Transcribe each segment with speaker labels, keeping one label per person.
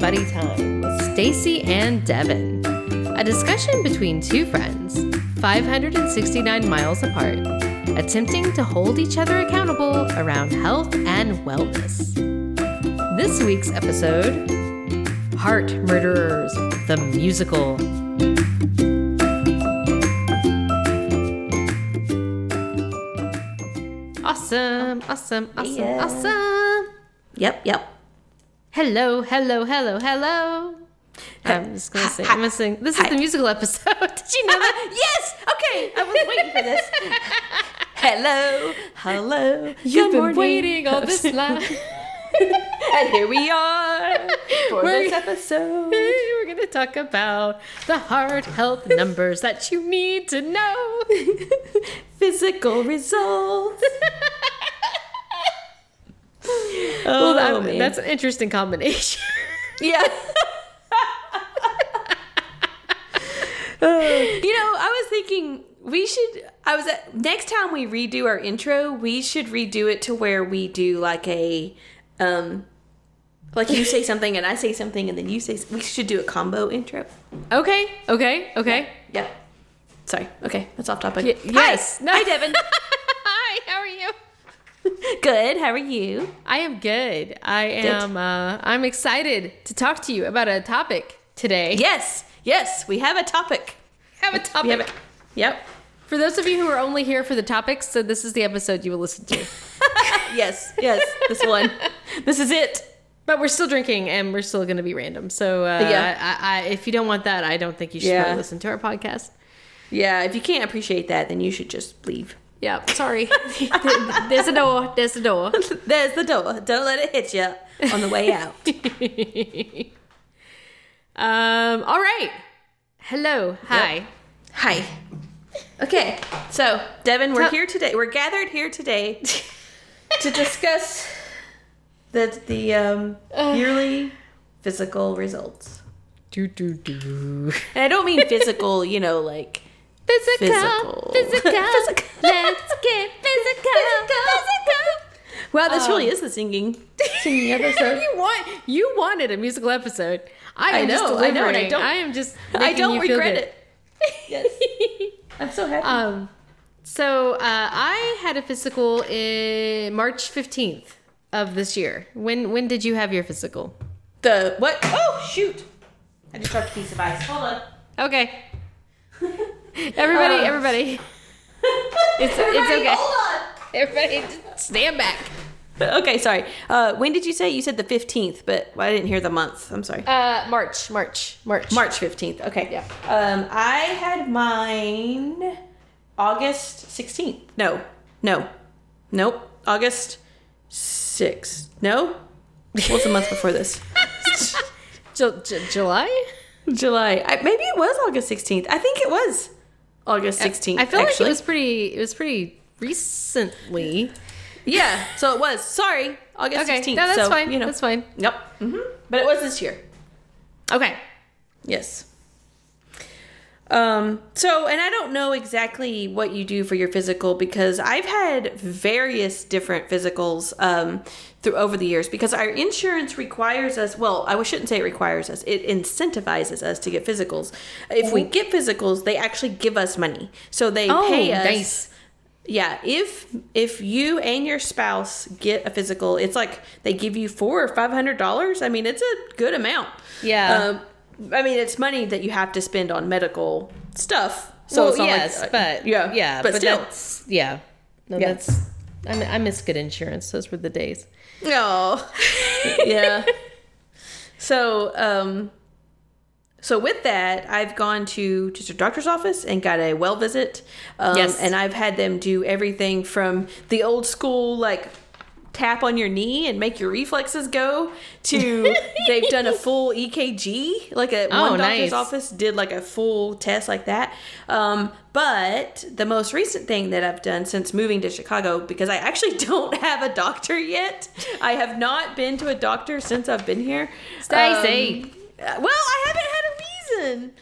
Speaker 1: Buddy Time with Stacy and Devin. A discussion between two friends, 569 miles apart, attempting to hold each other accountable around health and wellness. This week's episode Heart Murderers, the musical. Awesome, awesome, awesome,
Speaker 2: Yeah.
Speaker 1: awesome.
Speaker 2: Yep, yep.
Speaker 1: Hello, hello, hello, hello. I'm just gonna sing. I'm gonna sing. This is the musical episode. Did you know that?
Speaker 2: yes. Okay, I was waiting for this. hello, hello.
Speaker 1: You've
Speaker 2: good
Speaker 1: been
Speaker 2: morning.
Speaker 1: waiting all this long.
Speaker 2: and here we are for
Speaker 1: We're-
Speaker 2: this episode.
Speaker 1: We're gonna talk about the heart health numbers that you need to know.
Speaker 2: Physical results.
Speaker 1: Well,
Speaker 2: oh,
Speaker 1: that- that's an interesting combination.
Speaker 2: yeah. Uh, you know, I was thinking we should. I was at, next time we redo our intro, we should redo it to where we do like a, um, like you say something and I say something and then you say. We should do a combo intro.
Speaker 1: okay, okay, okay.
Speaker 2: Yeah. Sorry. Okay, that's off topic.
Speaker 1: Y- yes.
Speaker 2: Hi. Hi, Devin.
Speaker 1: Hi, how are you?
Speaker 2: Good. How are you?
Speaker 1: I am good. I am. Uh, I'm excited to talk to you about a topic today.
Speaker 2: Yes. Yes. We have a topic.
Speaker 1: have a topic.
Speaker 2: Have it. Yep.
Speaker 1: For those of you who are only here for the topics, so this is the episode you will listen to.
Speaker 2: Yes. Yes. This one. This is it.
Speaker 1: But we're still drinking and we're still going to be random. So uh,
Speaker 2: Yeah.
Speaker 1: I, I, if you don't want that, I don't think you should
Speaker 2: Yeah.
Speaker 1: listen to our podcast.
Speaker 2: Yeah. If you can't appreciate that, then you should just leave.
Speaker 1: Yeah, sorry. There's a door. There's a door.
Speaker 2: There's the door. Don't let it hit you on the way out.
Speaker 1: Um. All right. Hello. Hi.
Speaker 2: Hi. Okay, so Devin, we're
Speaker 1: Tell-
Speaker 2: here today. We're gathered here today to discuss the the um, yearly physical results.
Speaker 1: Do do do.
Speaker 2: And I don't mean physical, you know, like
Speaker 1: Physical.
Speaker 2: Physical.
Speaker 1: Physical.
Speaker 2: Physical.
Speaker 1: Let's get physical. Physical.
Speaker 2: wow, this really is the singing singing episode.
Speaker 1: you want you wanted a musical episode. I,
Speaker 2: I know, I know, and I don't-
Speaker 1: I am just.
Speaker 2: I don't regret it. Yes, I'm so happy.
Speaker 1: Um, so uh, I had a physical in March fifteenth of this year. When when did you have your physical?
Speaker 2: the what? Oh shoot! I just dropped a piece of ice. Hold on.
Speaker 1: Okay, everybody,
Speaker 2: Um,
Speaker 1: everybody, it's
Speaker 2: Everybody,
Speaker 1: it's okay.
Speaker 2: Hold on.
Speaker 1: Everybody, just stand back.
Speaker 2: Okay, sorry. Uh, when did you say? You said the 15th, but I didn't hear the month. I'm sorry.
Speaker 1: Uh, March, March, March.
Speaker 2: March 15th. Okay.
Speaker 1: Yeah.
Speaker 2: Um, I had mine August 16th. No. No. Nope. August 6th. No? What's the month before this?
Speaker 1: Ju- Ju- July.
Speaker 2: July. I, maybe it was August 16th. I think it was August 16th.
Speaker 1: I feel like it was pretty. It was pretty recently.
Speaker 2: Yeah, so it was. Sorry. August
Speaker 1: Okay,
Speaker 2: 16th.
Speaker 1: no, that's
Speaker 2: so,
Speaker 1: fine.
Speaker 2: You know.
Speaker 1: That's fine.
Speaker 2: Yep. Mm-hmm. But it was this year.
Speaker 1: Okay.
Speaker 2: Yes. Um, so, and I don't know exactly what you do for your physical because I've had various different physicals um, through over the years because our insurance requires us. Well, I shouldn't say it requires us; it incentivizes us to get physicals. If we get physicals, they actually give us money, so they
Speaker 1: Oh,
Speaker 2: pay us.
Speaker 1: nice.
Speaker 2: Yeah, if if you and your spouse get a physical, it's like they give you four or five hundred dollars. I mean, it's a good amount.
Speaker 1: Yeah.
Speaker 2: Um, I mean, it's money that you have to spend on medical stuff. So
Speaker 1: well,
Speaker 2: it's not like-
Speaker 1: yes,
Speaker 2: uh,
Speaker 1: but
Speaker 2: yeah,
Speaker 1: yeah,
Speaker 2: but, still,
Speaker 1: that's yeah. No,
Speaker 2: Yeah.
Speaker 1: that's. I, I miss good insurance. Those were the days.
Speaker 2: no, yeah. So, um, so with that, I've gone to just a doctor's office and got a well visit. Um,
Speaker 1: Yes.
Speaker 2: and I've had them do everything from the old school like tap on your knee and make your reflexes go to they've done a full EKG. Like a
Speaker 1: Oh,
Speaker 2: one doctor's
Speaker 1: nice.
Speaker 2: office did like a full test like that. Um, but the most recent thing that I've done since moving to Chicago, because I actually don't have a doctor yet. I have not been to a doctor since I've been here.
Speaker 1: Stacy.
Speaker 2: Um, uh, well, I haven't had a reason.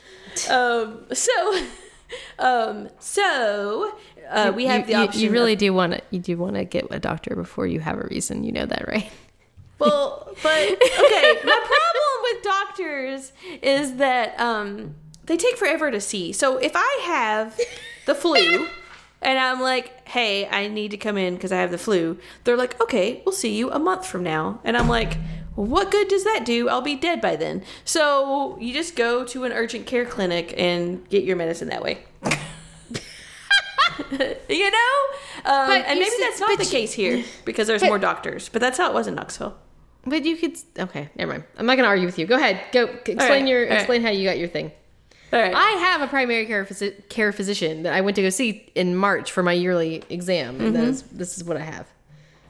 Speaker 2: Um, so, um, so uh, we have
Speaker 1: you,
Speaker 2: the option.
Speaker 1: You,
Speaker 2: of-
Speaker 1: really do want to. You do want to get a doctor before you have a reason. You know that, right?
Speaker 2: Well, but okay. My problem with doctors is that um, they take forever to see. So if I have the flu and I'm like, hey, I need to come in because I have the flu, they're like, okay, we'll see you a month from now. And I'm like, what good does that do? I'll be dead by then. So you just go to an urgent care clinic and get your medicine that way. you know? Um, and
Speaker 1: you
Speaker 2: maybe
Speaker 1: said-
Speaker 2: that's not the
Speaker 1: you-
Speaker 2: case here because there's
Speaker 1: but-
Speaker 2: more doctors. But that's how it was in Knoxville.
Speaker 1: But you could. Okay, never mind. I'm not gonna argue with you. Go ahead. Go explain
Speaker 2: right,
Speaker 1: your
Speaker 2: all right.
Speaker 1: explain how you got your thing.
Speaker 2: All right.
Speaker 1: I have a primary care phys- care physician that I went to go see in March for my yearly exam, and
Speaker 2: Mm-hmm.
Speaker 1: that is, this is what I have.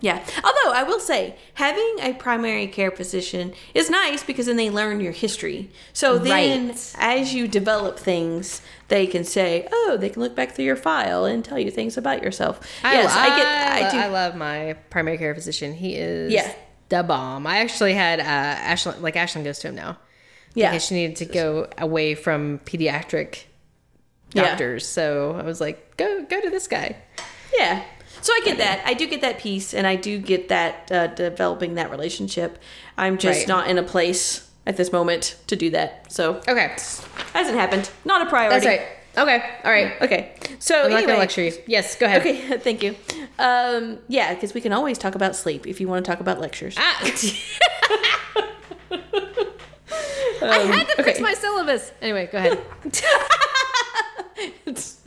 Speaker 2: Yeah. Although I will say, having a primary care physician is nice because then they learn your history. So then,
Speaker 1: Right.
Speaker 2: as you develop things, they can say, "Oh, they can look back through your file and tell you things about yourself."
Speaker 1: I,
Speaker 2: yes,
Speaker 1: I,
Speaker 2: I get.
Speaker 1: I,
Speaker 2: I
Speaker 1: love my primary care physician. He is
Speaker 2: Yeah.
Speaker 1: the bomb. I actually had uh, Ashlyn, like Ashlyn goes to him now.
Speaker 2: yeah.
Speaker 1: because she needed to go away from pediatric doctors,
Speaker 2: Yeah.
Speaker 1: doctors. So I was like, go go to this guy.
Speaker 2: Yeah. So I get that. I do get that piece, and I do get that uh, developing that relationship. I'm just
Speaker 1: Right.
Speaker 2: not in a place at this moment to do that. So
Speaker 1: Okay,
Speaker 2: hasn't happened. Not a priority.
Speaker 1: that's right. Okay, all right.
Speaker 2: Okay. So
Speaker 1: I'm not
Speaker 2: anyway,
Speaker 1: gonna lecture you. Yes, go ahead.
Speaker 2: Okay, thank you. Um, yeah, because we can always talk about sleep if you want to talk about lectures.
Speaker 1: Ah. I had to fix my syllabus. Anyway, go ahead.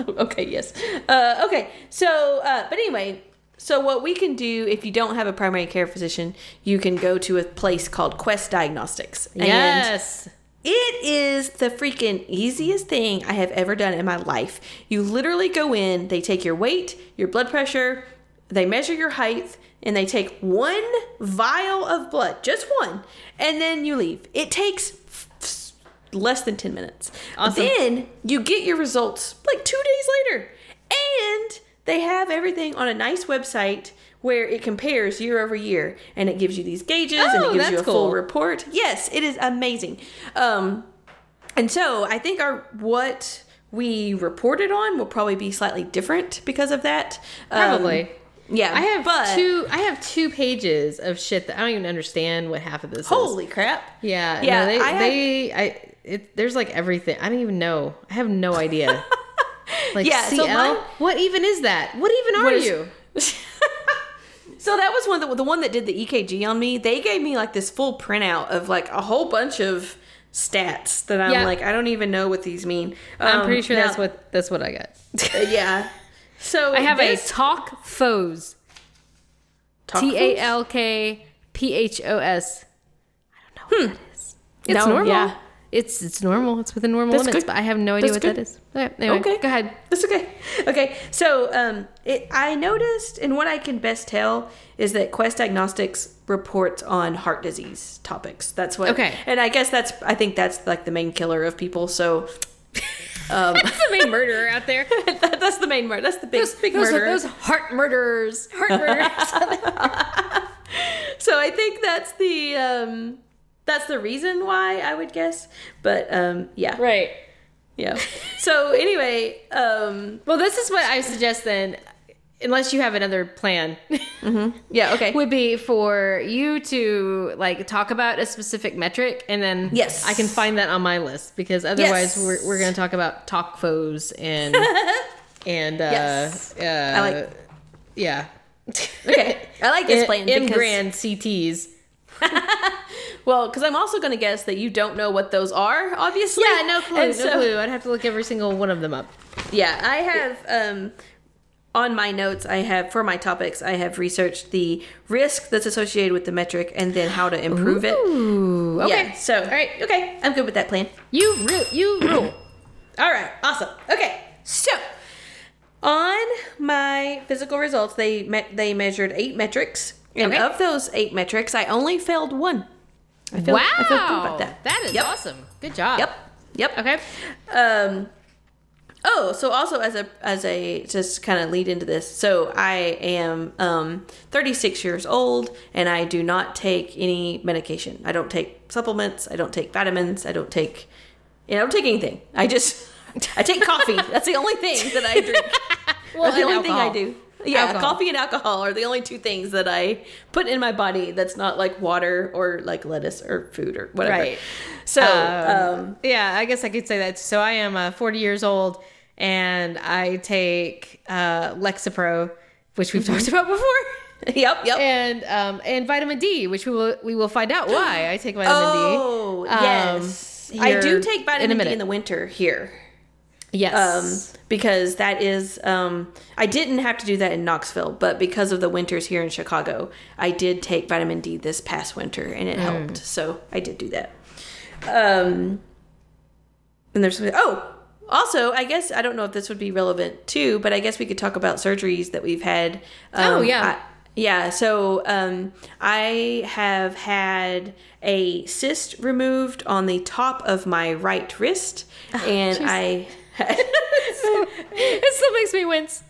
Speaker 2: okay, yes. Uh, okay, so, uh, but anyway, so what we can do if you don't have a primary care physician, you can go to a place called Quest Diagnostics. And
Speaker 1: yes.
Speaker 2: It is the freaking easiest thing I have ever done in my life. You literally go in, they take your weight, your blood pressure, they measure your height, and they take one vial of blood, just one, and then you leave. It takes less than 10 minutes.
Speaker 1: Awesome.
Speaker 2: Then you get your results like two days later. And they have everything on a nice website where it compares year over year and it gives you these gauges and
Speaker 1: Oh,
Speaker 2: it gives you a
Speaker 1: that's
Speaker 2: full report. Yes, it is amazing. Um, and so I think our what we reported on will probably be slightly different because of that. Um,
Speaker 1: Probably.
Speaker 2: yeah.
Speaker 1: I have
Speaker 2: but,
Speaker 1: two. I have two pages of shit that I don't even understand what half of this is.
Speaker 2: Holy crap.
Speaker 1: Yeah,
Speaker 2: Yeah,
Speaker 1: No, they,
Speaker 2: I have-
Speaker 1: they, I, it, there's like everything. I don't even know. I have no idea. Like
Speaker 2: Yeah,
Speaker 1: CL,
Speaker 2: so mine-
Speaker 1: what even is that? What even are
Speaker 2: What is-
Speaker 1: you?
Speaker 2: So that was one that the one that did the EKG on me. They gave me like this full printout of like a whole bunch of stats that I'm
Speaker 1: Yeah.
Speaker 2: like I don't even know what these mean.
Speaker 1: I'm
Speaker 2: Um,
Speaker 1: pretty sure
Speaker 2: now-
Speaker 1: that's what that's what I got.
Speaker 2: yeah. So
Speaker 1: I have
Speaker 2: this-
Speaker 1: a talk foes.
Speaker 2: Talk
Speaker 1: T A? L K P H O S. I don't know what that is. It's
Speaker 2: No,
Speaker 1: normal.
Speaker 2: yeah.
Speaker 1: It's it's normal. It's within normal
Speaker 2: That's
Speaker 1: limits,
Speaker 2: good.
Speaker 1: but I have no idea
Speaker 2: That's
Speaker 1: what
Speaker 2: good.
Speaker 1: that is. Okay, anyway,
Speaker 2: Okay.
Speaker 1: go ahead.
Speaker 2: That's okay. Okay. So, um, it, I noticed, and what I can best tell is that Quest Diagnostics reports on heart disease topics. That's what.
Speaker 1: Okay.
Speaker 2: And I guess that's. I think that's like the main killer of people. So, um,
Speaker 1: That's the main murderer out there.
Speaker 2: that, that's the main murder. That's the big,
Speaker 1: Those,
Speaker 2: big
Speaker 1: those,
Speaker 2: murderer.
Speaker 1: those heart murderers. Heart murderers.
Speaker 2: So I think that's the. Um, that's the reason why I would guess. But um, yeah.
Speaker 1: right.
Speaker 2: Yeah. So anyway, um,
Speaker 1: Well, this is what I suggest then, unless you have another plan,
Speaker 2: yeah. Okay.
Speaker 1: would be for you to like talk about a specific metric and then
Speaker 2: Yes.
Speaker 1: I can find that on my list because otherwise
Speaker 2: Yes.
Speaker 1: we're, we're going to talk about talk foes and and uh,
Speaker 2: Yes.
Speaker 1: uh
Speaker 2: I like-
Speaker 1: yeah
Speaker 2: Okay. I like this plan
Speaker 1: in
Speaker 2: because-
Speaker 1: grand CTs
Speaker 2: Well, because I'm also going to guess that you don't know what those are, obviously.
Speaker 1: yeah no clue
Speaker 2: And
Speaker 1: no
Speaker 2: so-
Speaker 1: clue I'd have to look every single one of them up
Speaker 2: Yeah, I have um, on my notes. I have for my topics. I have researched the risk that's associated with the metric and then how to improve it.
Speaker 1: Ooh, okay
Speaker 2: Yeah, so
Speaker 1: all right
Speaker 2: okay, I'm good with that plan.
Speaker 1: you ru- you rule
Speaker 2: All right, awesome. Okay, so on my physical results, they met, they measured eight metrics, and
Speaker 1: Okay.
Speaker 2: of those eight metrics, I only failed one. I feel,
Speaker 1: wow
Speaker 2: I feel good about that.
Speaker 1: that is
Speaker 2: Yep.
Speaker 1: awesome good job
Speaker 2: Yep. Yep.
Speaker 1: okay
Speaker 2: Um. Oh, so also as a as a just kind of lead into this. So I am um 36 years old and I do not take any medication. I don't take supplements. I don't take vitamins. I don't take. You know, I don't take anything. I just I take coffee. That's the only thing that I drink.
Speaker 1: well
Speaker 2: That's the only thing I do. Yeah,
Speaker 1: Alcohol.
Speaker 2: coffee and alcohol are the only two things that I put in my body that's not like water or like lettuce or food or whatever.
Speaker 1: Right.
Speaker 2: So,
Speaker 1: Um,
Speaker 2: um,
Speaker 1: yeah, I guess I could say that. So I am uh, 40 years old and I take uh, Lexapro, which we've talked about before,
Speaker 2: yep, yep.
Speaker 1: and um, and vitamin D, which we will we will find out why I take vitamin
Speaker 2: oh,
Speaker 1: D. um,
Speaker 2: yes. I do take
Speaker 1: in
Speaker 2: vitamin D
Speaker 1: minute.
Speaker 2: in the winter here.
Speaker 1: Yes.
Speaker 2: um, because that is um, I didn't have to do that in Knoxville, but because of the winters here in Chicago, I did take vitamin D this past winter, and it helped. So I did do that. Um, and there's something, oh, also I guess I don't know if this would be relevant too, but I guess we could talk about surgeries that we've had. Um,
Speaker 1: Oh, yeah.
Speaker 2: I- yeah, so um, I have had a cyst removed on the top of my right wrist, and
Speaker 1: jeez.
Speaker 2: I
Speaker 1: it still makes me wince.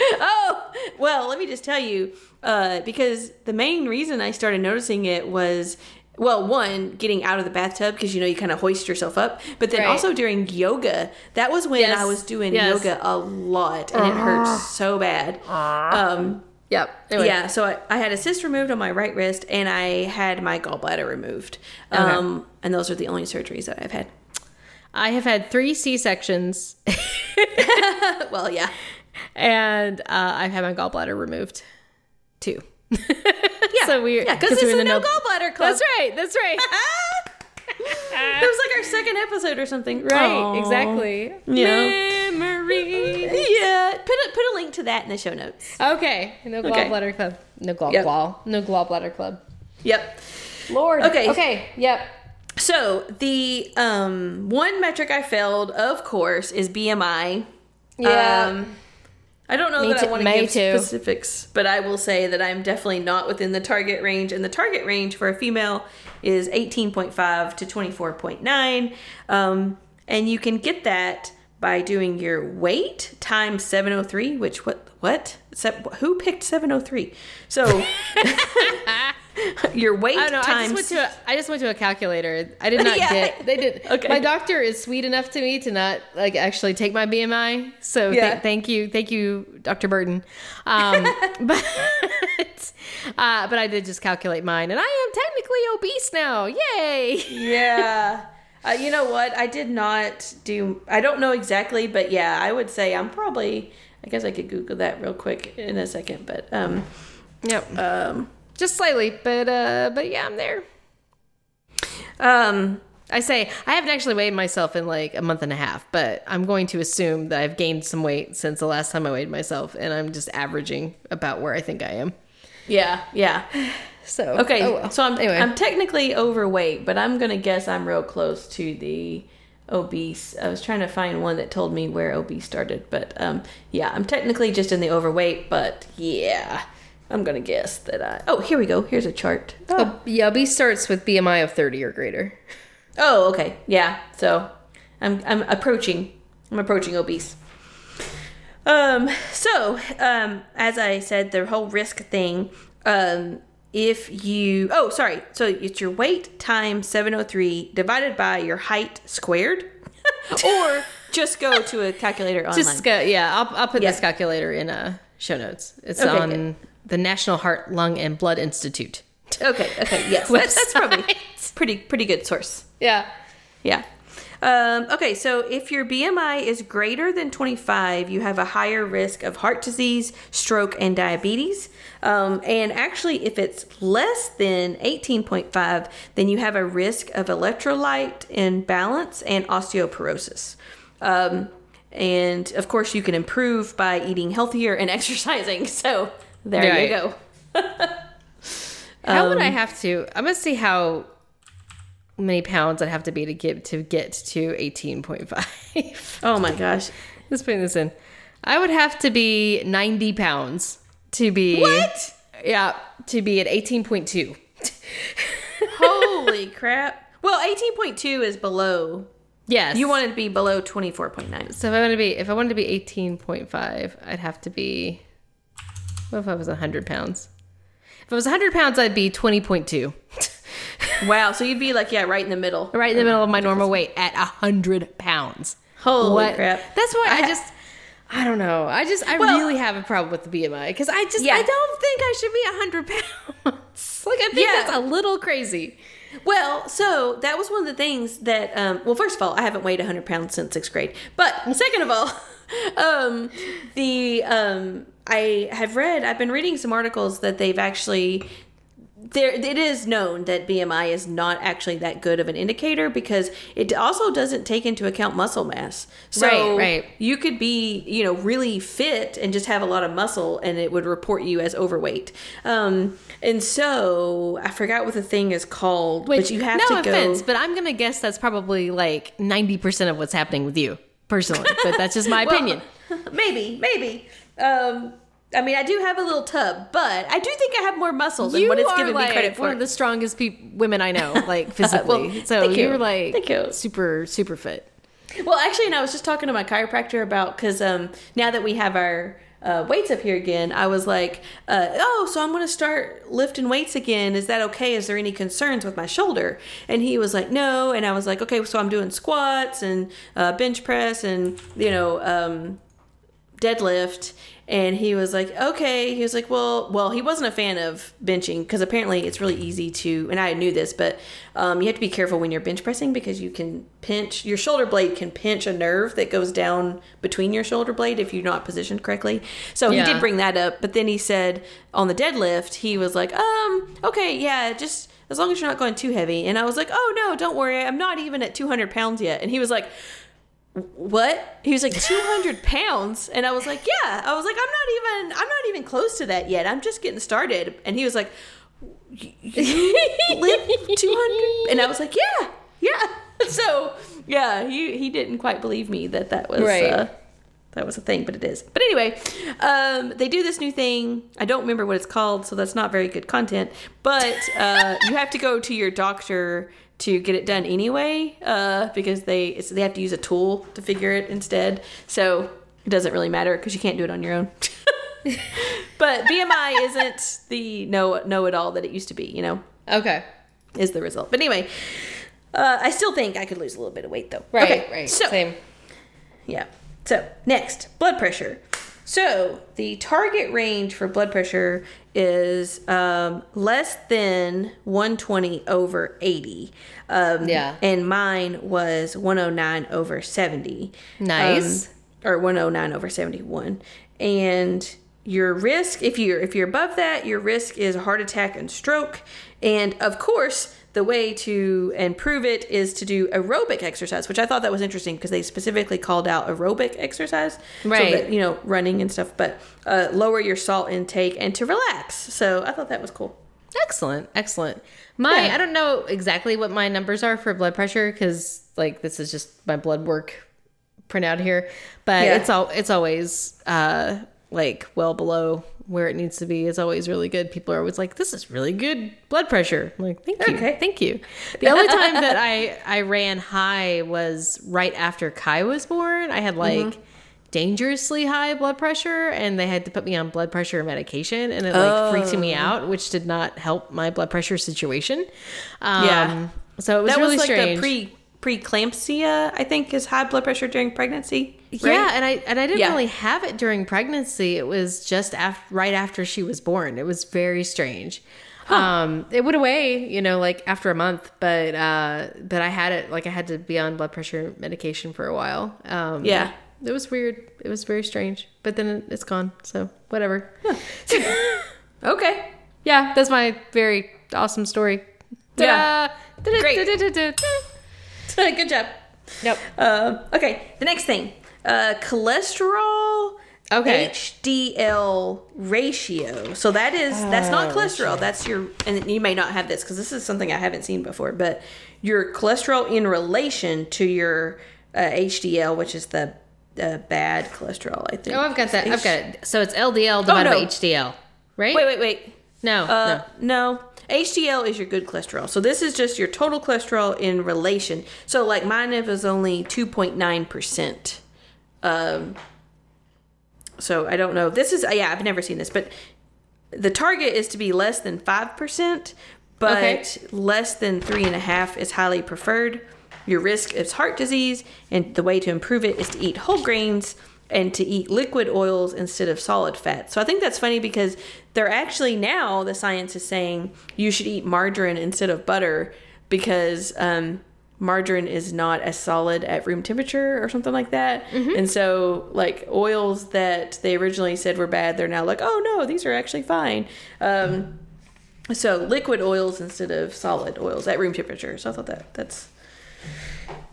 Speaker 2: oh, well, let me just tell you, uh, because the main reason I started noticing it was, well, one, getting out of the bathtub because you know you kind of hoist yourself up, but then
Speaker 1: Right.
Speaker 2: also during yoga. That was when
Speaker 1: Yes.
Speaker 2: I was doing
Speaker 1: Yes.
Speaker 2: yoga a lot, and it hurts so bad. Um,
Speaker 1: Yep. Anyway.
Speaker 2: yeah, so I, I had a cyst removed on my right wrist, and I had my gallbladder removed.
Speaker 1: Okay.
Speaker 2: Um, and those are the only surgeries that I've had.
Speaker 1: I have had three C sections,
Speaker 2: well, yeah.
Speaker 1: and uh, I've had my gallbladder removed. too. yeah. So we
Speaker 2: Yeah, because this is the no gallbladder club.
Speaker 1: That's right. That's right.
Speaker 2: That was like our second episode or something.
Speaker 1: Right,
Speaker 2: Aw.
Speaker 1: exactly.
Speaker 2: Yeah.
Speaker 1: Memory.
Speaker 2: Yeah, put a, put a link to that in the show notes.
Speaker 1: Okay, no
Speaker 2: Okay.
Speaker 1: gallbladder club. No gall
Speaker 2: Yep.
Speaker 1: No gallbladder club.
Speaker 2: Yep.
Speaker 1: Lord.
Speaker 2: Okay.
Speaker 1: Okay. Yep.
Speaker 2: So the um, one metric I failed, of course, is BMI.
Speaker 1: Yeah.
Speaker 2: Um, I don't know
Speaker 1: Me
Speaker 2: that I want to give
Speaker 1: too.
Speaker 2: specifics, but I will say that I'm definitely not within the target range, and the target range for a female is 18.5 to 24.9, um, and you can get that by doing your weight times 703. Which what what who picked 703? So your weight
Speaker 1: I know. I just went to a, I just went to a calculator. I did not
Speaker 2: Yeah.
Speaker 1: get. They did.
Speaker 2: Okay.
Speaker 1: My doctor is sweet enough to me to not like actually take my BMI. So
Speaker 2: Yeah.
Speaker 1: th- thank you, thank you, Dr. Burton. Um, but uh, but I did just calculate mine, and I am technically obese now. Yay!
Speaker 2: yeah. Uh, you know what? I did not do. I don't know exactly, but yeah, I would say I'm probably. I guess I could Google that real quick in a second, but um,
Speaker 1: Yep.
Speaker 2: um,
Speaker 1: just slightly, but uh, but yeah, I'm there.
Speaker 2: um,
Speaker 1: I say I haven't actually weighed myself in like a month and a half, but I'm going to assume that I've gained some weight since the last time I weighed myself, and I'm just averaging about where I think I am.
Speaker 2: yeah, yeah.
Speaker 1: So
Speaker 2: Okay,
Speaker 1: oh well.
Speaker 2: so I'm
Speaker 1: anyway.
Speaker 2: I'm technically overweight, but I'm gonna guess I'm real close to the obese. I was trying to find one that told me where obese started, but um, yeah, I'm technically just in the overweight, but yeah, I'm gonna guess that I. Oh, here we go. Here's a chart. Oh,
Speaker 1: Oh, yeah, obese starts with BMI of 30 or greater.
Speaker 2: oh okay, yeah. So I'm I'm approaching. I'm approaching obese. Um. So, um, as I said, the whole risk thing. Um. If you, oh, sorry. So it's your weight times 703 divided by your height squared, or just go to a calculator online.
Speaker 1: Just go, yeah, I'll, I'll put
Speaker 2: Yeah.
Speaker 1: this calculator in uh, show notes. It's
Speaker 2: Okay,
Speaker 1: on
Speaker 2: good.
Speaker 1: The National Heart, Lung, and Blood Institute.
Speaker 2: okay. Okay. Yes. That's, that's probably pretty pretty good source.
Speaker 1: Yeah.
Speaker 2: Yeah. Um, okay, so if your BMI is greater than 25, you have a higher risk of heart disease, stroke, and diabetes. Um, and actually, if it's less than 18.5, then you have a risk of electrolyte imbalance and osteoporosis. Um, and of course, you can improve by eating healthier and exercising. So there you go.
Speaker 1: How would
Speaker 2: Um,
Speaker 1: I have to? I'm gonna see how many pounds I'd have to be to get to get to 18.5.
Speaker 2: Oh my gosh.
Speaker 1: Let's put this in. I would have to be 90 pounds to be
Speaker 2: What?
Speaker 1: Yeah, to be at 18.2.
Speaker 2: Holy crap. Well, 18.2 is below
Speaker 1: Yes.
Speaker 2: You wanted to be below 24.9.
Speaker 1: So if I want to be, if I wanted to be 18.5, I'd have to be. What if I was 100 pounds? If I was 100 pounds, I'd be 20.2.
Speaker 2: Wow, so you'd be like, yeah, right in the middle.
Speaker 1: right in the middle of my normal weight at 100 pounds.
Speaker 2: Holy
Speaker 1: What-
Speaker 2: crap.
Speaker 1: That's why I,
Speaker 2: I-
Speaker 1: just. I don't know. I just I
Speaker 2: Well-
Speaker 1: really have a problem with the BMI because I just
Speaker 2: Yeah.
Speaker 1: I don't think I should be hundred pounds. like I think
Speaker 2: Yeah.
Speaker 1: that's a little crazy.
Speaker 2: Well, so that was one of the things that, um, well, first of all, I haven't weighed 100 pounds since sixth grade. But second of all, um, the, um, I have read, I've been reading some articles that they've actually, there, it is known that BMI is not actually that good of an indicator because it also doesn't take into account muscle mass. So
Speaker 1: Right, right.
Speaker 2: you could be, you know, really fit and just have a lot of muscle and it would report you as overweight. Um, and so I forgot what the thing is called,
Speaker 1: Which,
Speaker 2: but you have
Speaker 1: no
Speaker 2: to go.
Speaker 1: offense, but I'm gonna guess that's probably like ninety percent of what's happening with you personally. but that's just my
Speaker 2: Well,
Speaker 1: opinion.
Speaker 2: maybe, maybe. Um, I mean, I do have a little tub, but I do think I have more muscle than
Speaker 1: You
Speaker 2: what it's given
Speaker 1: like
Speaker 2: me credit for.
Speaker 1: one of the strongest peop women I know, like physically.
Speaker 2: Well,
Speaker 1: so
Speaker 2: thank you.
Speaker 1: you're like
Speaker 2: Thank you.
Speaker 1: super super fit.
Speaker 2: Well, actually, and I was just talking to my chiropractor about because um, now that we have our uh, weights up here again, I was like, uh, "Oh, so I'm going to start lifting weights again. Is that okay? Is there any concerns with my shoulder?" And he was like, "No." And I was like, "Okay, so I'm doing squats and uh, bench press and you know um, deadlift." And he was like, "Okay." He was like, "Well, well." He wasn't a fan of benching because apparently it's really easy to. And I knew this, but um, you have to be careful when you're bench pressing because you can pinch your shoulder blade can pinch a nerve that goes down between your shoulder blade if you're not positioned correctly. So
Speaker 1: Yeah.
Speaker 2: he did bring that up, but then he said on the deadlift he was like, "Um, okay, yeah, just." As long as you're not going too heavy. And I was like, oh no, don't worry. I'm not even at 200 pounds yet. And he was like, what? He was like 200 pounds? And i was like yeah. I was like i'm not even i'm not even close to that yet. I'm just getting started. And he was like "Y- you live 200 and i was like yeah yeah. So yeah he he didn't quite believe me that that was
Speaker 1: Right.
Speaker 2: uh, that was a thing but it is. But anyway um they do this new thing. I don't remember what it's called so that's not very good content. But uh you have to go to your doctor to get it done anyway uh because they it's, they have to use a tool to figure it instead so it doesn't really matter because you can't do it on your own but bmi isn't the know know it all that it used to be you know
Speaker 1: Okay.
Speaker 2: is the result but anyway uh, I still think I could lose a little bit of weight though.
Speaker 1: Right,
Speaker 2: Okay,
Speaker 1: right.
Speaker 2: So
Speaker 1: Same.
Speaker 2: yeah. So next, blood pressure. So the target range for blood pressure is um, less than 120 over 80. Um,
Speaker 1: Yeah.
Speaker 2: And mine was 109 over 70.
Speaker 1: Nice.
Speaker 2: Um, or 109 over 71. And your risk, if you're if you're above that, your risk is a heart attack and stroke. And of course, the way to improve it is to do aerobic exercise, which I thought that was interesting because they specifically called out aerobic exercise,
Speaker 1: Right.
Speaker 2: So that you know, running and stuff. But uh, lower your salt intake and to relax. So I thought that was cool.
Speaker 1: Excellent, excellent. My
Speaker 2: Yeah.
Speaker 1: I don't know exactly what my numbers are for blood pressure because like this is just my blood work printout here, but
Speaker 2: Yeah.
Speaker 1: it's all it's always uh like well below where it needs to be. is always really good. People are always like, "This is really good blood pressure." I'm like, thank you,
Speaker 2: Okay.
Speaker 1: thank you. The only time that I I ran high was right after Kai was born. I had like.
Speaker 2: Mm-hmm.
Speaker 1: dangerously high blood pressure and they had to put me on blood pressure medication and it like freaked me
Speaker 2: Oh.
Speaker 1: out which did not help my blood pressure situation um
Speaker 2: Yeah.
Speaker 1: so it was
Speaker 2: that
Speaker 1: really
Speaker 2: was like
Speaker 1: strange
Speaker 2: the pre preeclampsia, I think, is high blood pressure during pregnancy. right?
Speaker 1: yeah and i and i didn't
Speaker 2: Yeah.
Speaker 1: really have it during pregnancy it was just after right after she was born it was very strange um it went away you know like after a month but uh but i had it like i had to be on blood pressure medication for a while um
Speaker 2: Yeah.
Speaker 1: it was weird it was very strange but then it's gone so whatever
Speaker 2: Okay.
Speaker 1: yeah that's my very awesome story
Speaker 2: Yeah.
Speaker 1: Ta-da!
Speaker 2: Great. Good job.
Speaker 1: Yep.
Speaker 2: Um, okay, the next thing uh, cholesterol
Speaker 1: Okay.
Speaker 2: HDL ratio. So that is that's
Speaker 1: Oh,
Speaker 2: not cholesterol. That's your and you may not have this because this is something I haven't seen before. But your cholesterol in relation to your uh, HDL, which is the uh, bad cholesterol. I think.
Speaker 1: Oh, I've got that. I've got it. So it's LDL divided
Speaker 2: no.
Speaker 1: by HDL, right?
Speaker 2: Wait, wait, wait.
Speaker 1: No,
Speaker 2: Uh, no. HDL is your good cholesterol. So this is just your total cholesterol in relation. So like mine was only 2.9%. Um so I don't know. This is yeah, I've never seen this, but the target is to be less than 5%, but
Speaker 1: Okay.
Speaker 2: less than three and a half is highly preferred. Your risk is heart disease, and the way to improve it is to eat whole grains and to eat liquid oils instead of solid fat. So I think that's funny because they're actually now the science is saying you should eat margarine instead of butter because um, margarine is not as solid at room temperature or something like that. And so, like oils that they originally said were bad, they're now like, oh no, these are actually fine. Um, so liquid oils instead of solid oils at room temperature. So I thought that that's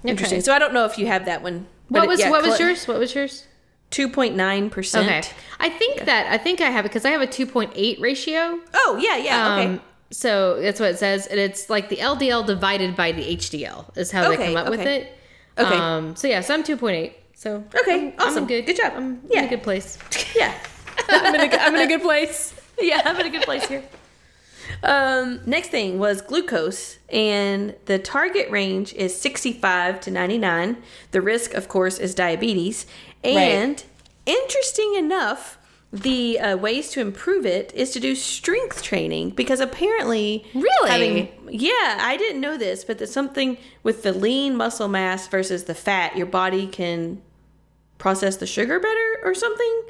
Speaker 2: interesting. So I don't know if you have that one.
Speaker 1: What
Speaker 2: it-
Speaker 1: was
Speaker 2: yeah,
Speaker 1: what was yours? What was yours?
Speaker 2: 2.9%.
Speaker 1: Okay. I think that I think I have it because I have a 2.8 ratio.
Speaker 2: Oh, yeah, yeah. Okay.
Speaker 1: Um, so that's what it says, and it's like the LDL divided by the HDL is how they come up with it.
Speaker 2: Okay.
Speaker 1: Um, so yeah, so I'm 2.8. So
Speaker 2: Okay,
Speaker 1: I'm, I'm
Speaker 2: awesome.
Speaker 1: good.
Speaker 2: Good job.
Speaker 1: I'm in a good place.
Speaker 2: yeah.
Speaker 1: I'm in a, good- I'm in a good place.
Speaker 2: yeah, I'm in a good place here. Um, next thing was glucose, and the target range is 65 to 99. The risk, of course, is diabetes. And interesting enough, the uh, ways to improve it is to do strength training because apparently,
Speaker 1: Really?
Speaker 2: having- yeah, I didn't know this, but there's something with the lean muscle mass versus the fat. Your body can process the sugar better or something.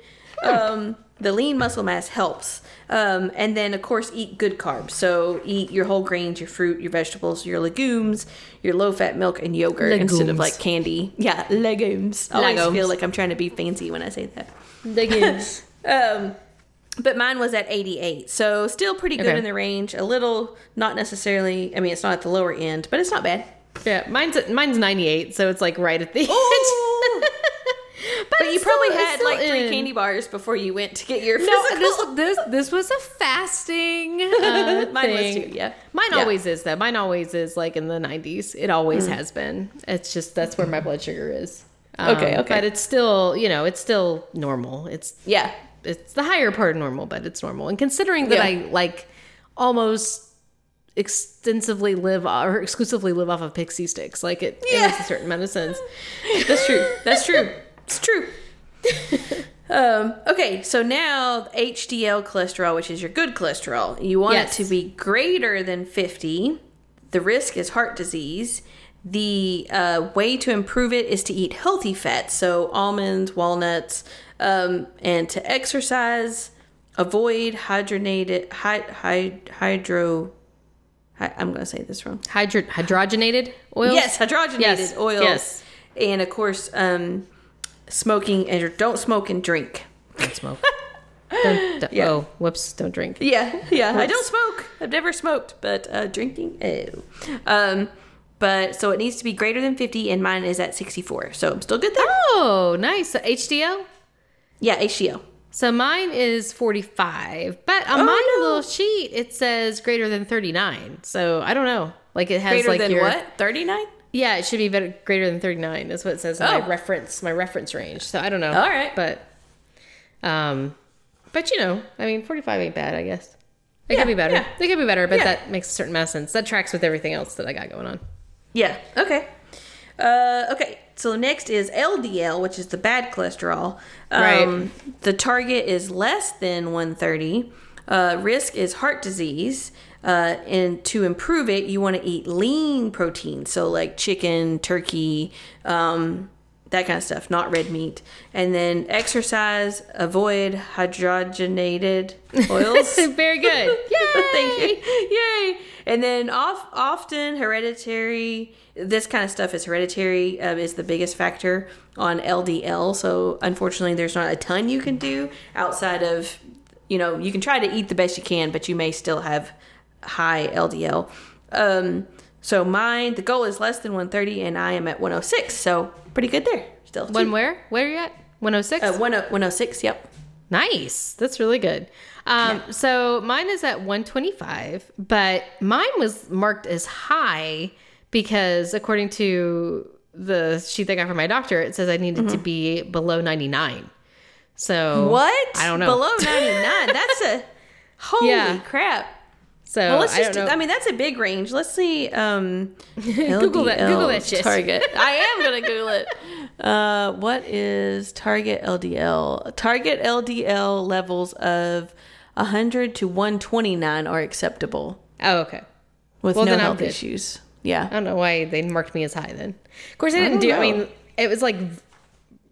Speaker 2: Um, the lean muscle mass helps. Um, and then, of course, eat good carbs. So, eat your whole grains, your fruit, your vegetables, your legumes, your low fat milk, and yogurt instead of like candy. Yeah, legumes. I always
Speaker 1: Legumes.
Speaker 2: feel like I'm trying to be fancy when I say that.
Speaker 1: Legumes.
Speaker 2: Um, but mine was at 88. So, still pretty good
Speaker 1: Okay.
Speaker 2: in the range. A little, not necessarily, I mean, it's not at the lower end, but it's not bad.
Speaker 1: yeah, mine's mine's 98, so it's like right at the
Speaker 2: Ooh.
Speaker 1: end.
Speaker 2: Probably had like three
Speaker 1: in.
Speaker 2: candy bars before you went to get your
Speaker 1: No,
Speaker 2: physical.
Speaker 1: this this this was a fasting. Uh,
Speaker 2: Mine was too, yeah.
Speaker 1: Mine
Speaker 2: Yeah.
Speaker 1: always is though. Mine always is like in the 90s. It always has been. It's just that's where my blood sugar is. Um,
Speaker 2: Okay, okay.
Speaker 1: But it's still, you know, it's still normal. It's
Speaker 2: yeah.
Speaker 1: it's the higher part of normal, but it's normal. And considering that
Speaker 2: Yeah.
Speaker 1: I like almost extensively live or exclusively live off of Pixy Stix, like it,
Speaker 2: Yeah.
Speaker 1: a certain medicines.
Speaker 2: That's true. That's true. It's true. um, okay, so now HDL cholesterol, which is your good cholesterol, you want
Speaker 1: Yes.
Speaker 2: it to be greater than 50. The risk is heart disease. The uh, way to improve it is to eat healthy fats, so almonds, walnuts, um, and to exercise. Avoid hydrogenated hy, hy, hydro. Hy, I'm going to say this wrong.
Speaker 1: Hydro, hydrogenated oils?
Speaker 2: Yes, hydrogenated
Speaker 1: Yes,
Speaker 2: oils.
Speaker 1: yes.
Speaker 2: And of course, um, smoking and don't smoke and drink.
Speaker 1: Don't smoke. Don't, don't-
Speaker 2: Yeah.
Speaker 1: Oh, whoops! Don't drink.
Speaker 2: Yeah, yeah. I don't smoke. I've never smoked, but uh, drinking, oh. Um, but so it needs to be greater than 50, and mine is at 64. So I'm still good there.
Speaker 1: Oh, nice. So HDL.
Speaker 2: Yeah, HDL.
Speaker 1: So mine is 45, but on
Speaker 2: Oh,
Speaker 1: my
Speaker 2: no.
Speaker 1: little sheet it says greater than 39. So I don't know. Like it has
Speaker 2: Greater
Speaker 1: like
Speaker 2: than
Speaker 1: your
Speaker 2: what? 39?
Speaker 1: Yeah, it should be better, greater than 39 is what it says in
Speaker 2: Oh.
Speaker 1: my reference my reference range. So I don't know.
Speaker 2: All right.
Speaker 1: But um but you know, I mean 45 ain't bad, I guess. It
Speaker 2: Yeah,
Speaker 1: could be better.
Speaker 2: yeah.
Speaker 1: It could be better, but
Speaker 2: Yeah.
Speaker 1: that makes a certain amount of sense. That tracks with everything else that I got going on.
Speaker 2: Yeah. Okay. Uh, okay. So next is LDL, which is the bad cholesterol. Um,
Speaker 1: Right.
Speaker 2: The target is less than 130. Uh, risk is heart disease. Uh, and to improve it, you want to eat lean protein, so like chicken, turkey, um, that kind of stuff, not red meat. And then exercise, avoid hydrogenated oils.
Speaker 1: Very good. Yay!
Speaker 2: Thank you. Yay. And then off, often hereditary, this kind of stuff is hereditary, um, is the biggest factor on LDL. So unfortunately, there's not a ton you can do outside of, you know, you can try to eat the best you can, but you may still have high LDL. Um, so mine, the goal is less than 130, and I am at 106. So pretty good there. Still.
Speaker 1: When where? Where are you at? 106?
Speaker 2: Uh, 10- 106, yep.
Speaker 1: Nice. That's really good. Um, So mine is at 125, but mine was marked as high because according to the sheet that I got from my doctor, it says I needed to be below 99. So
Speaker 2: What?
Speaker 1: I don't know.
Speaker 2: Below 99. That's a holy
Speaker 1: Yeah.
Speaker 2: crap.
Speaker 1: So
Speaker 2: Well, let's
Speaker 1: I
Speaker 2: just.
Speaker 1: don't
Speaker 2: do- I mean, that's a big range. Let's see. Um,
Speaker 1: Google that- Google that shit.
Speaker 2: Target. I am gonna Google it. Uh, what is target LDL? Target LDL levels of 100 to 129 are acceptable
Speaker 1: oh, okay.
Speaker 2: with
Speaker 1: Well,
Speaker 2: no health issues. Yeah.
Speaker 1: I don't know why they marked me as high then. Of course, I didn't
Speaker 2: don't
Speaker 1: do. I mean, it was like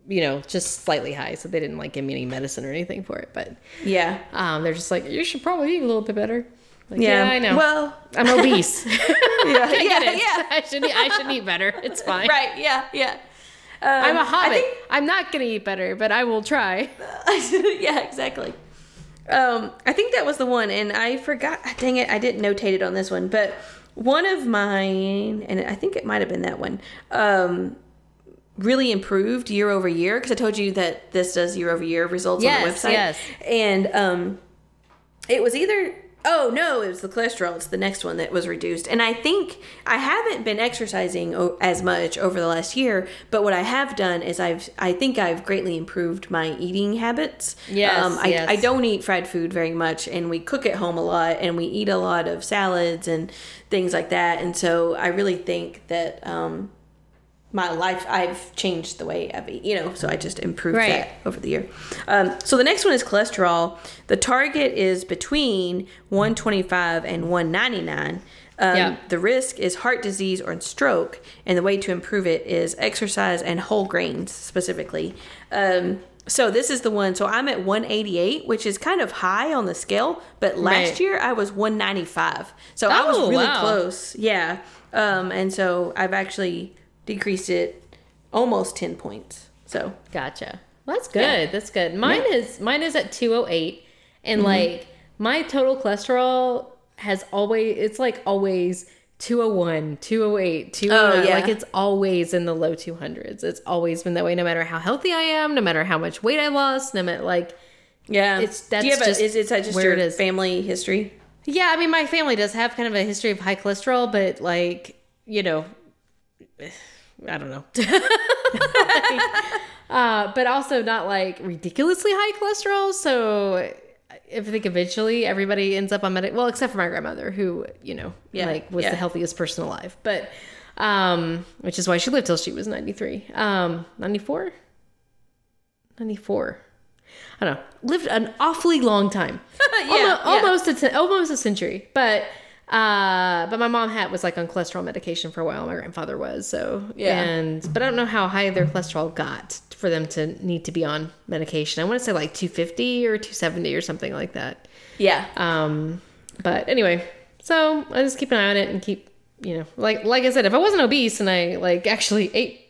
Speaker 1: you know, just slightly high. So they didn't like give me any medicine or anything for it. But
Speaker 2: Yeah.
Speaker 1: um, they're just like, you should probably eat a little bit better. Like,
Speaker 2: Yeah.
Speaker 1: yeah, I know.
Speaker 2: Well,
Speaker 1: I'm obese.
Speaker 2: yeah,
Speaker 1: I
Speaker 2: yeah,
Speaker 1: get it.
Speaker 2: yeah.
Speaker 1: I should eat, I should eat better. It's fine.
Speaker 2: Right. Yeah. Yeah. Um,
Speaker 1: I'm a hobbit.
Speaker 2: think-
Speaker 1: I'm not gonna eat better, but I will try.
Speaker 2: yeah, exactly. Um, I think that was the one, and I forgot. Dang it, I didn't notate it on this one, but one of mine, and I think it might have been that one. Um, really improved year over year because I told you that this does year over year results on the
Speaker 1: Yes,
Speaker 2: website.
Speaker 1: yes.
Speaker 2: and um, it was either. Oh no, it was the cholesterol. It's the next one that was reduced. And I think I haven't been exercising o- as much over the last year, but what I have done is I've I think I've greatly improved my eating habits.
Speaker 1: Yes,
Speaker 2: um, I,
Speaker 1: yes.
Speaker 2: I don't eat fried food very much, and we cook at home a lot, and we eat a lot of salads and things like that. And so I really think that um, my life I've changed the way I've eat, you know, so I just improved
Speaker 1: Right.
Speaker 2: that over the year. Um, so the next one is cholesterol. The target is between 125 and 199. Um,
Speaker 1: Yeah.
Speaker 2: The risk is heart disease or stroke, and the way to improve it is exercise and whole grains specifically. Um, so this is the one. So I'm at 188, which is kind of high on the scale, but last
Speaker 1: Right.
Speaker 2: year I was 195. So I was
Speaker 1: Oh,
Speaker 2: really
Speaker 1: wow.
Speaker 2: close. Yeah. Um, and so I've actually decreased it almost 10 points. So
Speaker 1: Gotcha. Well, that's good. That's good. Mine is mine is at 208 and
Speaker 2: Mm-hmm.
Speaker 1: like my total cholesterol has always it's like always 201, 208, 209.
Speaker 2: Oh, yeah.
Speaker 1: Like it's always in the low 200s. It's always been that way no matter how healthy I am, no matter how much weight I lost, no matter like
Speaker 2: yeah,
Speaker 1: It's-
Speaker 2: Do you
Speaker 1: that's
Speaker 2: have a,
Speaker 1: just
Speaker 2: is, is that just
Speaker 1: where
Speaker 2: your
Speaker 1: it is.
Speaker 2: family history?
Speaker 1: Yeah, I mean, my family does have kind of a history of high cholesterol, but like, you know, I don't know. uh, but also not like ridiculously high cholesterol. So I think eventually everybody ends up on medic. Well, except for my grandmother, who you know,
Speaker 2: Yeah,
Speaker 1: like was
Speaker 2: yeah.
Speaker 1: the healthiest person alive. But um, which is why she lived till she was ninety three. Um, ninety four. Ninety four. I don't know. Lived an awfully long time.
Speaker 2: Yeah,
Speaker 1: almost,
Speaker 2: yeah.
Speaker 1: almost a almost a century. But uh, but my mom had was like on cholesterol medication for a while. My grandfather was so
Speaker 2: Yeah.
Speaker 1: And but I don't know how high their cholesterol got for them to need to be on medication. I want to say like two fifty or two seventy or something like that.
Speaker 2: Yeah.
Speaker 1: Um, but anyway, so I just keep an eye on it and keep you know like like I said, if I wasn't obese and I like actually ate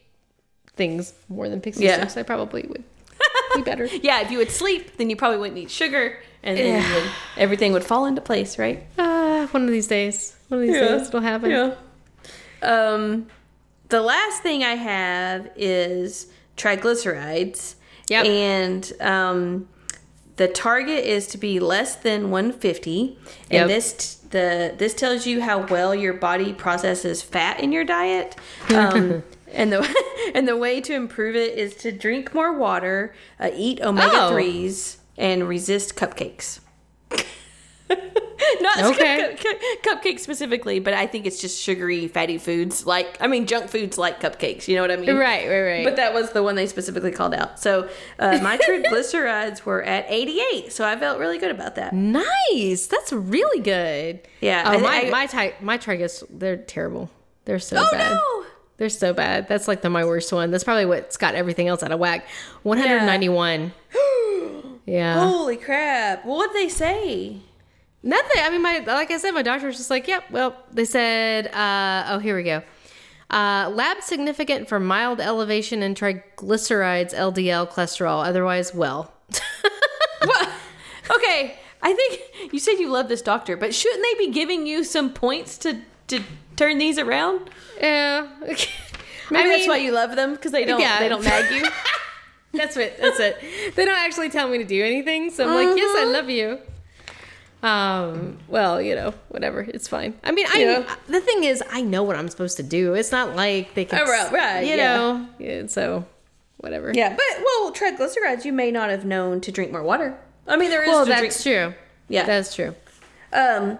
Speaker 1: things more than Pixy
Speaker 2: Yeah.
Speaker 1: Stix, I probably would be better.
Speaker 2: Yeah, if you would sleep, then you probably wouldn't eat sugar, and then you would, everything would fall into place, right?
Speaker 1: Uh, one of these days, one of these
Speaker 2: Yeah.
Speaker 1: days it'll happen.
Speaker 2: Yeah. Um, the last thing I have is triglycerides.
Speaker 1: Yep.
Speaker 2: And um, the target is to be less than 150. And
Speaker 1: Yep.
Speaker 2: this the this tells you how well your body processes fat in your diet. Um, and the and the way to improve it is to drink more water, uh, eat omega threes, and resist cupcakes. Not
Speaker 1: Okay.
Speaker 2: cup- cup- cupcakes specifically, but I think it's just sugary, fatty foods. Like, I mean, junk foods like cupcakes. You know what I mean?
Speaker 1: Right, right, right.
Speaker 2: But that was the one they specifically called out. So uh, my triglycerides were at 88, so I felt really good about that.
Speaker 1: Nice. That's really good.
Speaker 2: Yeah,
Speaker 1: Oh,
Speaker 2: I-
Speaker 1: my
Speaker 2: I-
Speaker 1: my ty- my trigus, they're terrible. They're so bad.
Speaker 2: Oh
Speaker 1: bad.
Speaker 2: no!
Speaker 1: They're so bad. That's like the my worst one. That's probably what's got everything else out of whack. 191. Yeah.
Speaker 2: Holy crap! What did they say?
Speaker 1: Nothing. I mean, my like I said, my doctor was just like, "Yep." well, they said, uh, "Oh, here we go." Uh, lab significant for mild elevation in triglycerides, LDL cholesterol. Otherwise, well.
Speaker 2: What? Okay, I think you said you love this doctor, but shouldn't they be giving you some points to to turn these around?
Speaker 1: yeah.
Speaker 2: Maybe
Speaker 1: I
Speaker 2: that's why you love them because they don't
Speaker 1: Yeah.
Speaker 2: they don't nag you.
Speaker 1: That's it. That's it. They don't actually tell me to do anything, so I'm like, yes, I love you. Um. Well, you know, whatever. It's fine. I mean, I.
Speaker 2: Yeah.
Speaker 1: The thing is, I know what I'm supposed to do. It's not like they can.
Speaker 2: Oh, right, right,
Speaker 1: You
Speaker 2: yeah.
Speaker 1: know. Yeah, so, whatever.
Speaker 2: Yeah, but well, triglycerides you may not have known to drink more water. I mean, there is
Speaker 1: Well,
Speaker 2: to
Speaker 1: that's
Speaker 2: drink.
Speaker 1: true.
Speaker 2: Yeah.
Speaker 1: That's true.
Speaker 2: Um.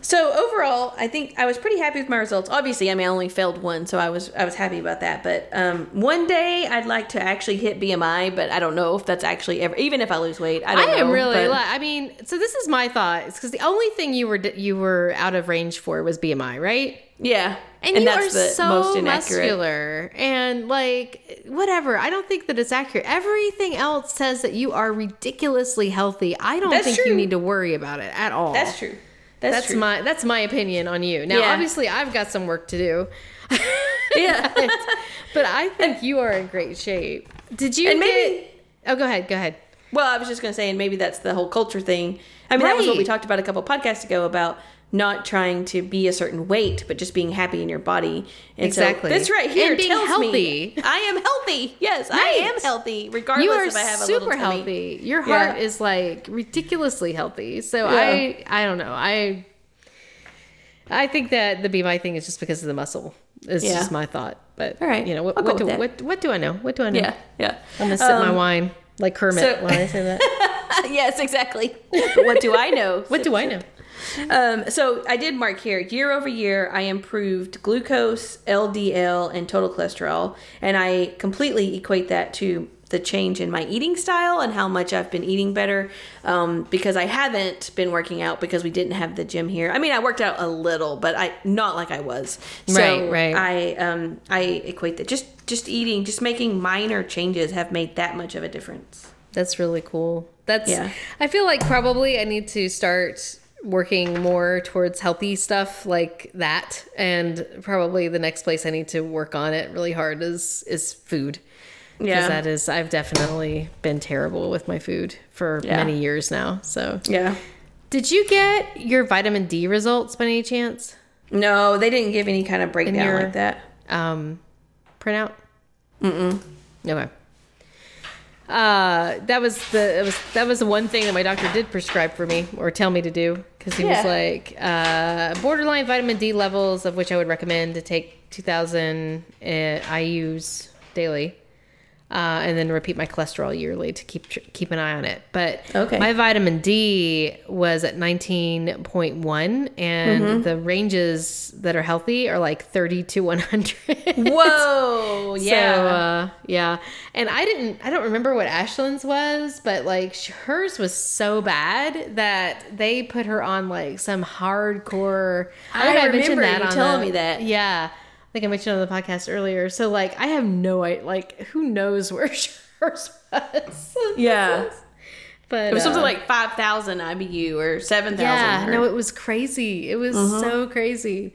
Speaker 2: So overall, I think I was pretty happy with my results. Obviously, I mean, I only failed one, so I was I was happy about that. But um, one day I'd like to actually hit BMI, but I don't know if that's actually ever. Even if I lose weight, I
Speaker 1: I
Speaker 2: don't know.
Speaker 1: am really.
Speaker 2: but-
Speaker 1: li- I mean, so this is my thought. Because the only thing you were you were out of range for was BMI, right?
Speaker 2: Yeah.
Speaker 1: And, you are so muscular and like whatever. I don't think that it's accurate. Everything else says that you are ridiculously healthy. I don't
Speaker 2: That's
Speaker 1: think
Speaker 2: true.
Speaker 1: you need to worry about it at all.
Speaker 2: That's true. That's,
Speaker 1: That's
Speaker 2: true.
Speaker 1: my that's my opinion on you. Now,
Speaker 2: Yeah.
Speaker 1: obviously, I've got some work to do.
Speaker 2: Yeah.
Speaker 1: but I think you are in great shape. Did you
Speaker 2: And maybe-
Speaker 1: Oh, go ahead. Go ahead.
Speaker 2: Well, I was just going to say, and maybe that's the whole culture thing. I mean, that was what we talked about a couple podcasts ago about not trying to be a certain weight, but just being happy in your body. And
Speaker 1: Exactly.
Speaker 2: So this right here
Speaker 1: And being
Speaker 2: tells
Speaker 1: healthy.
Speaker 2: me I am healthy. Yes, I am healthy, regardless
Speaker 1: You are
Speaker 2: if I have a little
Speaker 1: super healthy. Your
Speaker 2: Yeah.
Speaker 1: heart is like ridiculously healthy. So
Speaker 2: Yeah.
Speaker 1: I I don't know. I I think that the BMI thing is just because of the muscle. It's
Speaker 2: Yeah.
Speaker 1: just my thought. But
Speaker 2: All right.
Speaker 1: you know what what do, what what do I know? What do I know?
Speaker 2: Yeah, yeah.
Speaker 1: I'm gonna sip my
Speaker 2: Um,
Speaker 1: wine like Kermit
Speaker 2: so-
Speaker 1: when I say that.
Speaker 2: yes, exactly. But what do I know?
Speaker 1: what do I know?
Speaker 2: Um, so I did mark here year over year, I improved glucose, LDL, and total cholesterol, and I completely equate that to the change in my eating style and how much I've been eating better. Um, because I haven't been working out because we didn't have the gym here. I mean, I worked out a little, but I not like I was. So
Speaker 1: Right, right.
Speaker 2: I um I equate that just just eating, just making minor changes have made that much of a difference.
Speaker 1: That's really cool. That's
Speaker 2: Yeah.
Speaker 1: I feel like probably I need to start working more towards healthy stuff like that and probably the next place I need to work on it really hard is is food.
Speaker 2: Yeah.
Speaker 1: That is I've definitely been terrible with my food for
Speaker 2: Yeah.
Speaker 1: many years now. So
Speaker 2: Yeah.
Speaker 1: did you get your vitamin D results by any chance?
Speaker 2: No, they didn't give any kind of breakdown
Speaker 1: your-
Speaker 2: like that.
Speaker 1: um, printout? Mm-mm. Okay. Uh, that was the it was that was the one thing that my doctor did prescribe for me or tell me to do because he was like uh, borderline vitamin D levels of which I would recommend to take 2,000 uh, IU's daily. Uh, and then repeat my cholesterol yearly to keep keep an eye on it. But
Speaker 2: Okay.
Speaker 1: my vitamin D was at 19.1, and
Speaker 2: Mm-hmm.
Speaker 1: the ranges that are healthy are like 30 to 100.
Speaker 2: Whoa! Yeah.
Speaker 1: So, uh, yeah. And I didn't, I don't remember what Ashlyn's was, but like hers was so bad that they put her on like some hardcore.
Speaker 2: I
Speaker 1: think
Speaker 2: remember you
Speaker 1: on
Speaker 2: telling
Speaker 1: the-
Speaker 2: me that.
Speaker 1: Yeah. I think I mentioned on the podcast earlier. So, like, I have no idea, like, who knows where hers was.
Speaker 2: Yeah.
Speaker 1: But
Speaker 2: It was something
Speaker 1: uh,
Speaker 2: like 5,000 IBU or 7,000.
Speaker 1: yeah,
Speaker 2: or-
Speaker 1: no, it was crazy. It was so crazy.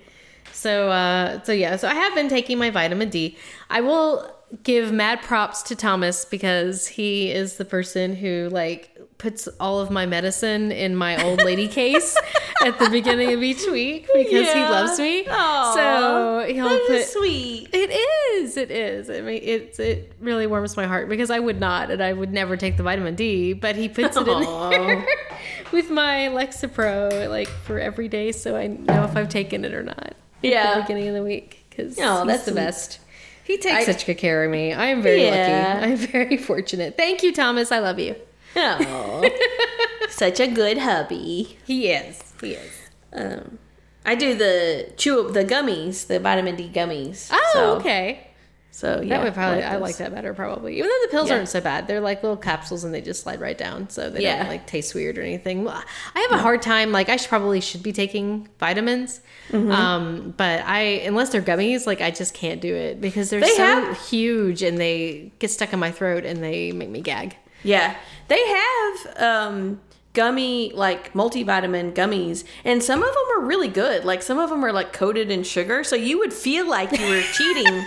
Speaker 1: So, uh, so yeah, so I have been taking my vitamin D. I will give mad props to Thomas because he is the person who like puts all of my medicine in my old lady case at the beginning of each week because he loves me.
Speaker 2: Aw,
Speaker 1: so he'll put
Speaker 2: sweet.
Speaker 1: it is. It is. I mean, it's it really warms my heart because I would not, and I would never take the vitamin D. But he puts it in there with my Lexapro, like for every day, so I know if I've taken it or not. At
Speaker 2: Yeah.
Speaker 1: the beginning of the week because
Speaker 2: Oh, that's
Speaker 1: the best. He takes
Speaker 2: I-
Speaker 1: such good care of me. I am very
Speaker 2: Yeah.
Speaker 1: lucky. I'm very fortunate. Thank you, Thomas. I love you.
Speaker 2: Oh, such a good hubby.
Speaker 1: He is. He is.
Speaker 2: Um, I do the chew up the gummies, the vitamin D gummies.
Speaker 1: Oh,
Speaker 2: so,
Speaker 1: okay.
Speaker 2: So yeah,
Speaker 1: That would probably I
Speaker 2: those.
Speaker 1: like that better probably. Even though the pills
Speaker 2: Yeah.
Speaker 1: aren't so bad. They're like little capsules and they just slide right down so they
Speaker 2: Yeah.
Speaker 1: don't like taste weird or anything. Well, I have a hard time like I should probably should be taking vitamins.
Speaker 2: Mm-hmm.
Speaker 1: Um but I unless they're gummies like I just can't do it because they're
Speaker 2: They
Speaker 1: so
Speaker 2: have-
Speaker 1: huge and they get stuck in my throat and they make me gag.
Speaker 2: Yeah, they have um, gummy like multivitamin gummies, and some of them are really good. Like some of them are like coated in sugar, so you would feel like you were cheating,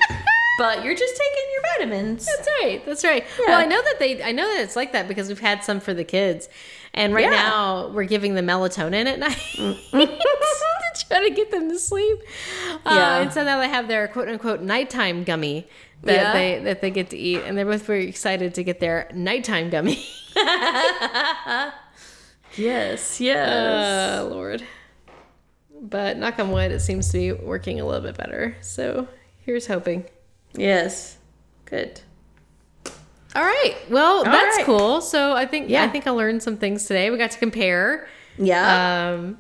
Speaker 2: but you're just taking your vitamins.
Speaker 1: That's right. That's right.
Speaker 2: Yeah.
Speaker 1: Well, I know that they I know that it's like that because we've had some for the kids. And right
Speaker 2: Yeah.
Speaker 1: now we're giving them melatonin at night to try to get them to sleep. Uh,
Speaker 2: Yeah.
Speaker 1: and so now they have their quote unquote nighttime gummy that
Speaker 2: Yeah.
Speaker 1: they that they get to eat, and they're both very excited to get their nighttime gummy.
Speaker 2: Yes, yes.
Speaker 1: Oh Lord. But knock on wood, it seems to be working a little bit better. So here's hoping.
Speaker 2: Yes. Good.
Speaker 1: All right. Well, that's
Speaker 2: right.
Speaker 1: cool. So I think
Speaker 2: Yeah.
Speaker 1: I think I learned some things today. We got to compare.
Speaker 2: Yeah.
Speaker 1: Um,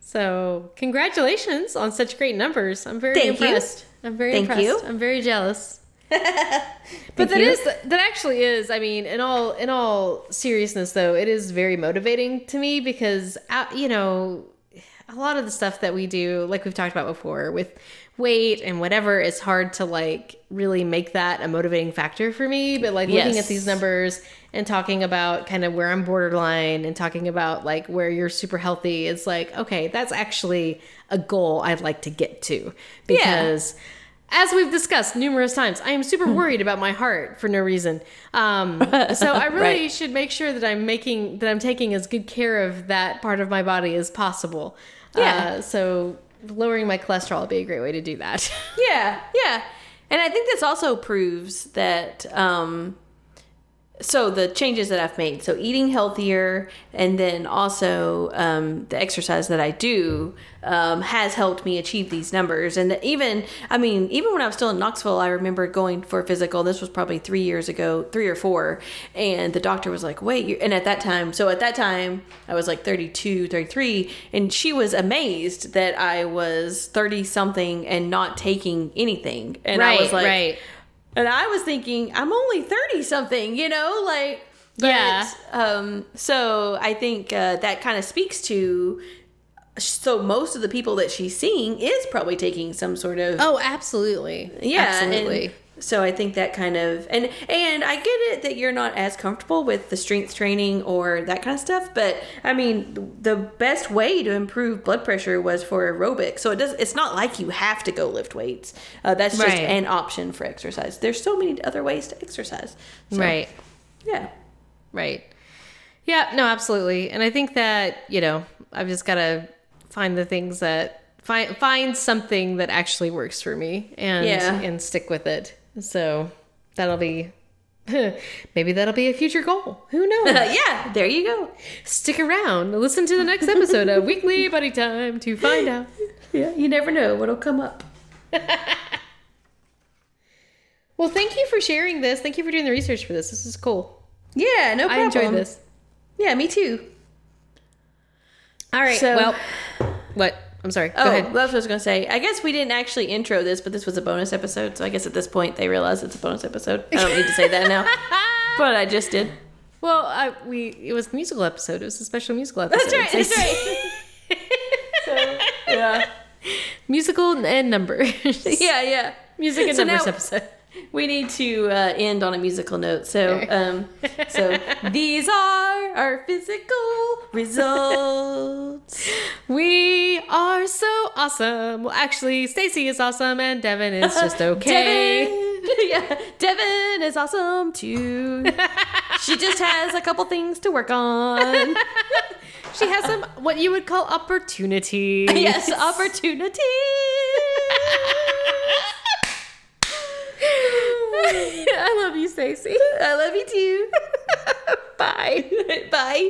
Speaker 1: so congratulations on such great numbers. I'm very
Speaker 2: Thank you.
Speaker 1: impressed. I'm very
Speaker 2: Thank
Speaker 1: impressed.
Speaker 2: you.
Speaker 1: I'm very jealous. but that
Speaker 2: you.
Speaker 1: is that actually is. I mean, in all in all seriousness, though, it is very motivating to me because uh, you know. a lot of the stuff that we do, like we've talked about before, with weight and whatever, it's hard to like really make that a motivating factor for me. But like looking
Speaker 2: Yes.
Speaker 1: at these numbers and talking about kind of where I'm borderline and talking about like where you're super healthy, it's like, okay, that's actually a goal I'd like to get to because. As we've discussed numerous times, I am super
Speaker 2: Hmm.
Speaker 1: worried about my heart for no reason. Um, so I really
Speaker 2: Right.
Speaker 1: should make sure that I'm making that I'm taking as good care of that part of my body as possible.
Speaker 2: Yeah.
Speaker 1: Uh, so lowering my cholesterol would be a great way to do that.
Speaker 2: Yeah, yeah. And I think this also proves that um so the changes that I've made, so eating healthier and then also um, the exercise that I do um, has helped me achieve these numbers. And even, I mean, even when I was still in Knoxville, I remember going for a physical. This was probably three years ago, three or four. And the doctor was like, wait, and at that time, so at that time, I was like 32, 33. And she was amazed that I was 30 something and not taking anything. And I was like,
Speaker 1: right.
Speaker 2: And I was thinking, I'm only 30 something, you know, like, but,
Speaker 1: Yeah.
Speaker 2: Um, so I think uh, that kind of speaks to, so most of the people that she's seeing is probably taking some sort of,
Speaker 1: Oh, absolutely.
Speaker 2: yeah,
Speaker 1: absolutely.
Speaker 2: So I think that kind of, and, and I get it that you're not as comfortable with the strength training or that kind of stuff, but I mean, the best way to improve blood pressure was for aerobic. So it does, it's not like you have to go lift weights. Uh, that's just
Speaker 1: Right.
Speaker 2: an option for exercise. There's so many other ways to exercise. So,
Speaker 1: right.
Speaker 2: Yeah.
Speaker 1: Right. Yeah, no, absolutely. And I think that, you know, I've just got to find the things that find find something that actually works for me and
Speaker 2: Yeah.
Speaker 1: and stick with it. So, that'll be maybe that'll be a future goal. Who knows?
Speaker 2: yeah. There you go.
Speaker 1: Stick around. Listen to the next episode of Weekly Buddy Time to find out.
Speaker 2: Yeah. You never know what'll come up.
Speaker 1: Well, thank you for sharing this. Thank you for doing the research for this. This is cool.
Speaker 2: Yeah. No problem.
Speaker 1: I enjoyed this.
Speaker 2: Yeah. Me too.
Speaker 1: All right.
Speaker 2: So-
Speaker 1: well, what? I'm sorry. Go
Speaker 2: Oh,
Speaker 1: ahead.
Speaker 2: that's what I was going to say. I guess we didn't actually intro this, but this was a bonus episode. So I guess at this point they realize it's a bonus episode. I don't need to say that now, but I just did.
Speaker 1: Well, I, we it was a musical episode. It was a special musical episode.
Speaker 2: That's right. That's right. so, yeah.
Speaker 1: musical and numbers.
Speaker 2: Yeah. Yeah.
Speaker 1: Music and
Speaker 2: So
Speaker 1: numbers
Speaker 2: now-
Speaker 1: episode.
Speaker 2: We need to uh, end on a musical note. So, um, so these are our physical results.
Speaker 1: We are so awesome. Well, actually, Stacy is awesome and Devin is just okay.
Speaker 2: Devin, yeah, Devin is awesome too. she just has a couple things to work on.
Speaker 1: She has some what you would call opportunity.
Speaker 2: yes, opportunity.
Speaker 1: I love you, Stacy.
Speaker 2: I love you too.
Speaker 1: Bye.
Speaker 2: Bye.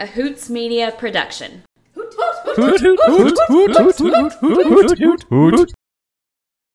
Speaker 3: A Hoots Media production.
Speaker 4: Hoot, hoot, hoot, hoot, hoot, hoot, hoot, hoot, hoot.